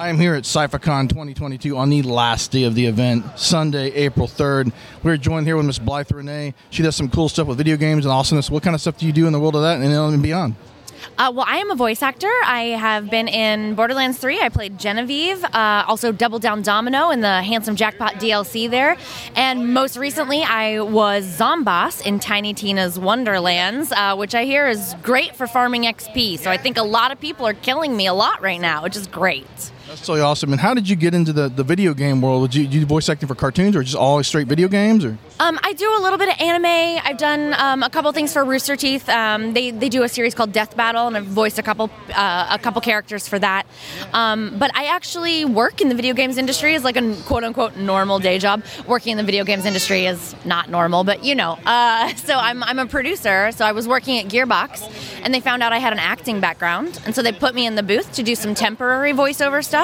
I am here at SciFiCon 2022 on the last day of the event, Sunday, April 3rd. We're joined here with Miss Blythe Renee. She does some cool stuff with video games and awesomeness. What kind of stuff do you do in the world of that and and beyond? Uh, well, I am a voice actor. I have been in Borderlands 3. I played Genevieve, uh, also Double Down Domino in the Handsome Jackpot DLC there. And most recently, I was Zomboss in Tiny Tina's Wonderlands, uh, which I hear is great for farming XP. So I think a lot of people are killing me a lot right now, which is great. That's totally awesome. And how did you get into the, the video game world? Did you, did you do voice acting for cartoons or just always straight video games? Or um, I do a little bit of anime. I've done um, a couple things for Rooster Teeth. Um, they, they do a series called Death Battle, and I've voiced a couple uh, a couple characters for that. Um, but I actually work in the video games industry as like a quote unquote normal day job. Working in the video games industry is not normal, but you know. Uh, so I'm, I'm a producer. So I was working at Gearbox, and they found out I had an acting background, and so they put me in the booth to do some temporary voiceover stuff.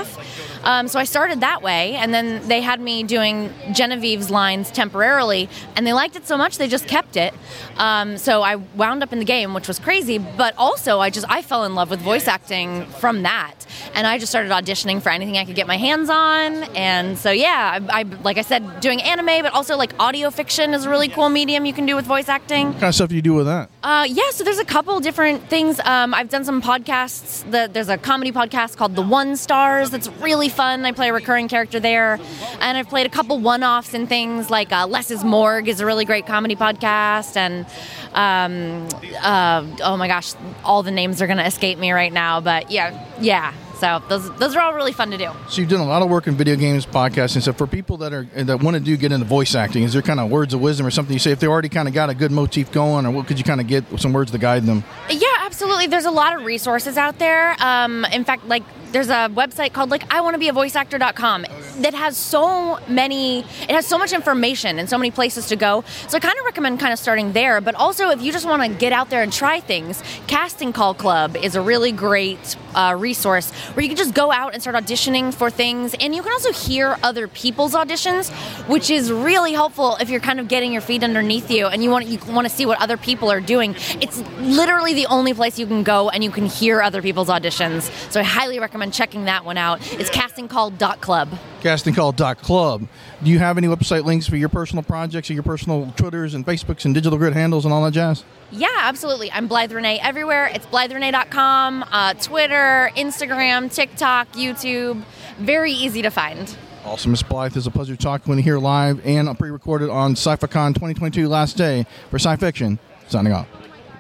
Um, so I started that way, and then they had me doing Genevieve's lines temporarily, and they liked it so much they just kept it. Um, so I wound up in the game, which was crazy. But also, I just I fell in love with voice acting from that, and I just started auditioning for anything I could get my hands on. And so yeah, I, I like I said, doing anime, but also like audio fiction is a really cool medium you can do with voice acting. what kind of stuff do you do with that? Uh, yeah, so there's a couple different things. Um, I've done some podcasts. The, there's a comedy podcast called The One Stars that's really fun. I play a recurring character there. And I've played a couple one offs and things like uh, Less is Morgue is a really great comedy podcast. And um, uh, oh my gosh, all the names are going to escape me right now. But yeah, yeah. So those, those are all really fun to do. So you've done a lot of work in video games, podcasting. So for people that are that want to do get into voice acting, is there kind of words of wisdom or something you say if they already kind of got a good motif going, or what could you kind of get some words to guide them? Yeah, absolutely. There's a lot of resources out there. Um, in fact, like there's a website called like I want to be a voice actor.com that has so many it has so much information and so many places to go. So I kind of recommend kind of starting there, but also if you just want to get out there and try things, Casting Call Club is a really great uh, resource where you can just go out and start auditioning for things and you can also hear other people's auditions, which is really helpful if you're kind of getting your feet underneath you and you want you want to see what other people are doing. It's literally the only place you can go and you can hear other people's auditions. So I highly recommend checking that one out. It's castingcall.club. Castingcall.club. Do you have any website links for your personal projects or your personal Twitters and Facebooks and digital grid handles and all that jazz? Yeah, absolutely. I'm Blythe Renee everywhere. It's blytherenee.com, uh, Twitter, Instagram, TikTok, YouTube. Very easy to find. Awesome, Miss Blythe. It's a pleasure talking with you here live and pre recorded on SciFiCon 2022 last day for Sci Fiction. Signing off.